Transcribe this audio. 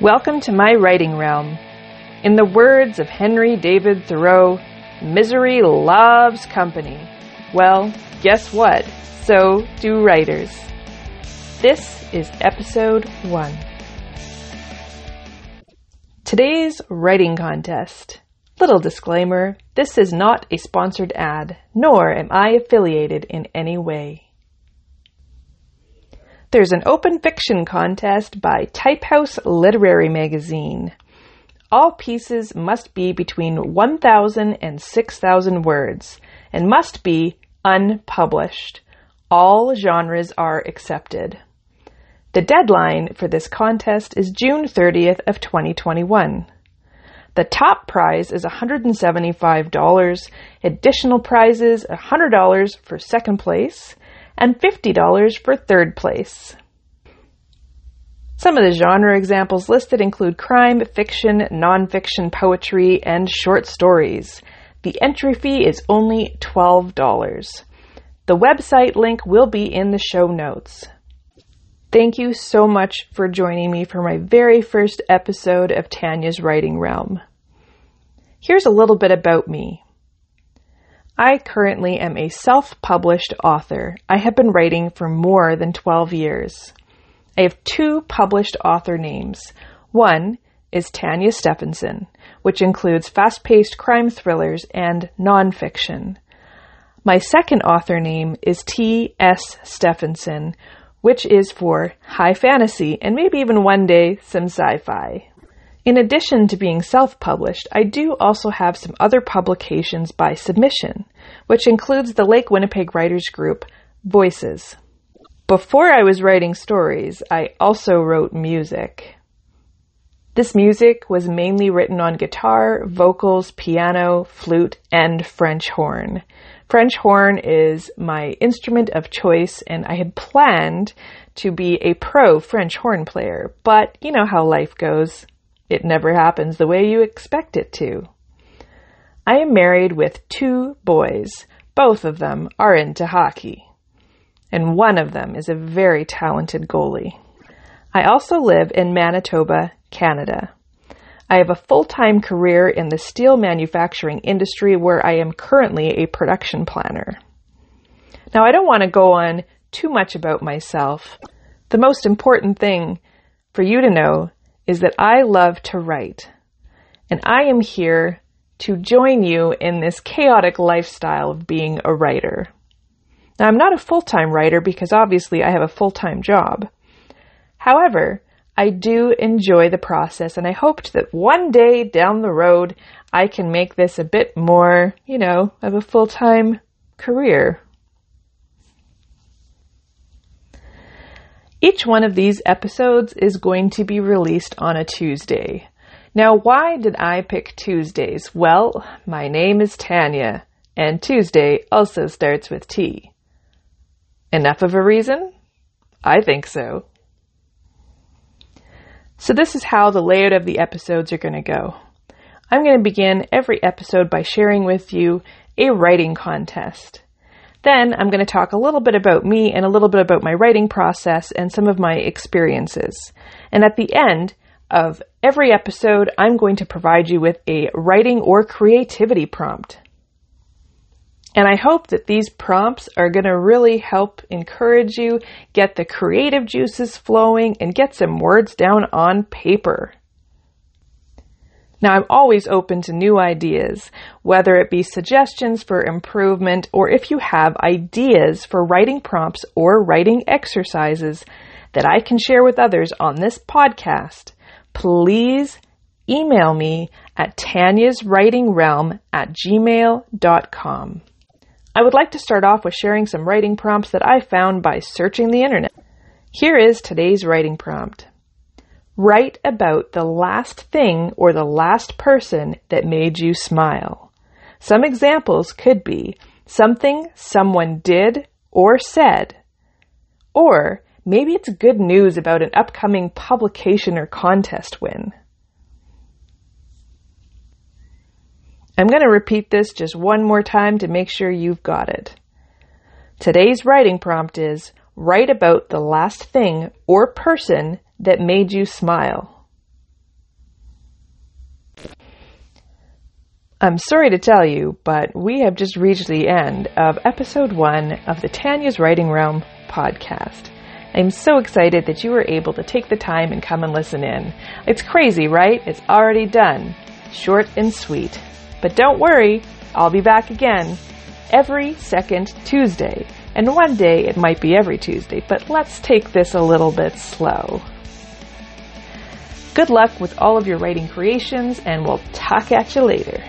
Welcome to my writing realm. In the words of Henry David Thoreau, misery loves company. Well, guess what? So do writers. This is episode one. Today's writing contest. Little disclaimer this is not a sponsored ad, nor am I affiliated in any way. There's an open fiction contest by Typehouse Literary Magazine. All pieces must be between 1,000 and 6,000 words and must be unpublished. All genres are accepted. The deadline for this contest is June 30th of 2021. The top prize is $175, additional prizes $100 for second place, and $50 for third place. Some of the genre examples listed include crime, fiction, nonfiction, poetry, and short stories. The entry fee is only $12. The website link will be in the show notes. Thank you so much for joining me for my very first episode of Tanya's Writing Realm. Here's a little bit about me. I currently am a self published author. I have been writing for more than 12 years. I have two published author names. One is Tanya Stephenson, which includes fast paced crime thrillers and nonfiction. My second author name is T.S. Stephenson, which is for high fantasy and maybe even one day some sci fi. In addition to being self published, I do also have some other publications by submission, which includes the Lake Winnipeg Writers Group, Voices. Before I was writing stories, I also wrote music. This music was mainly written on guitar, vocals, piano, flute, and French horn. French horn is my instrument of choice, and I had planned to be a pro French horn player, but you know how life goes. It never happens the way you expect it to. I am married with two boys. Both of them are into hockey. And one of them is a very talented goalie. I also live in Manitoba, Canada. I have a full time career in the steel manufacturing industry where I am currently a production planner. Now, I don't want to go on too much about myself. The most important thing for you to know is that I love to write. And I am here to join you in this chaotic lifestyle of being a writer. Now, I'm not a full time writer because obviously I have a full time job. However, I do enjoy the process and I hoped that one day down the road I can make this a bit more, you know, of a full time career. Each one of these episodes is going to be released on a Tuesday. Now, why did I pick Tuesdays? Well, my name is Tanya, and Tuesday also starts with T. Enough of a reason? I think so. So, this is how the layout of the episodes are going to go. I'm going to begin every episode by sharing with you a writing contest. Then I'm going to talk a little bit about me and a little bit about my writing process and some of my experiences. And at the end of every episode, I'm going to provide you with a writing or creativity prompt. And I hope that these prompts are going to really help encourage you, get the creative juices flowing, and get some words down on paper. Now, I'm always open to new ideas, whether it be suggestions for improvement or if you have ideas for writing prompts or writing exercises that I can share with others on this podcast. Please email me at Tanya's Writing Realm at gmail.com. I would like to start off with sharing some writing prompts that I found by searching the internet. Here is today's writing prompt. Write about the last thing or the last person that made you smile. Some examples could be something someone did or said. Or maybe it's good news about an upcoming publication or contest win. I'm going to repeat this just one more time to make sure you've got it. Today's writing prompt is write about the last thing or person that made you smile? I'm sorry to tell you, but we have just reached the end of episode one of the Tanya's Writing Realm podcast. I'm so excited that you were able to take the time and come and listen in. It's crazy, right? It's already done. Short and sweet. But don't worry, I'll be back again every second Tuesday. And one day it might be every Tuesday, but let's take this a little bit slow. Good luck with all of your writing creations, and we'll talk at you later.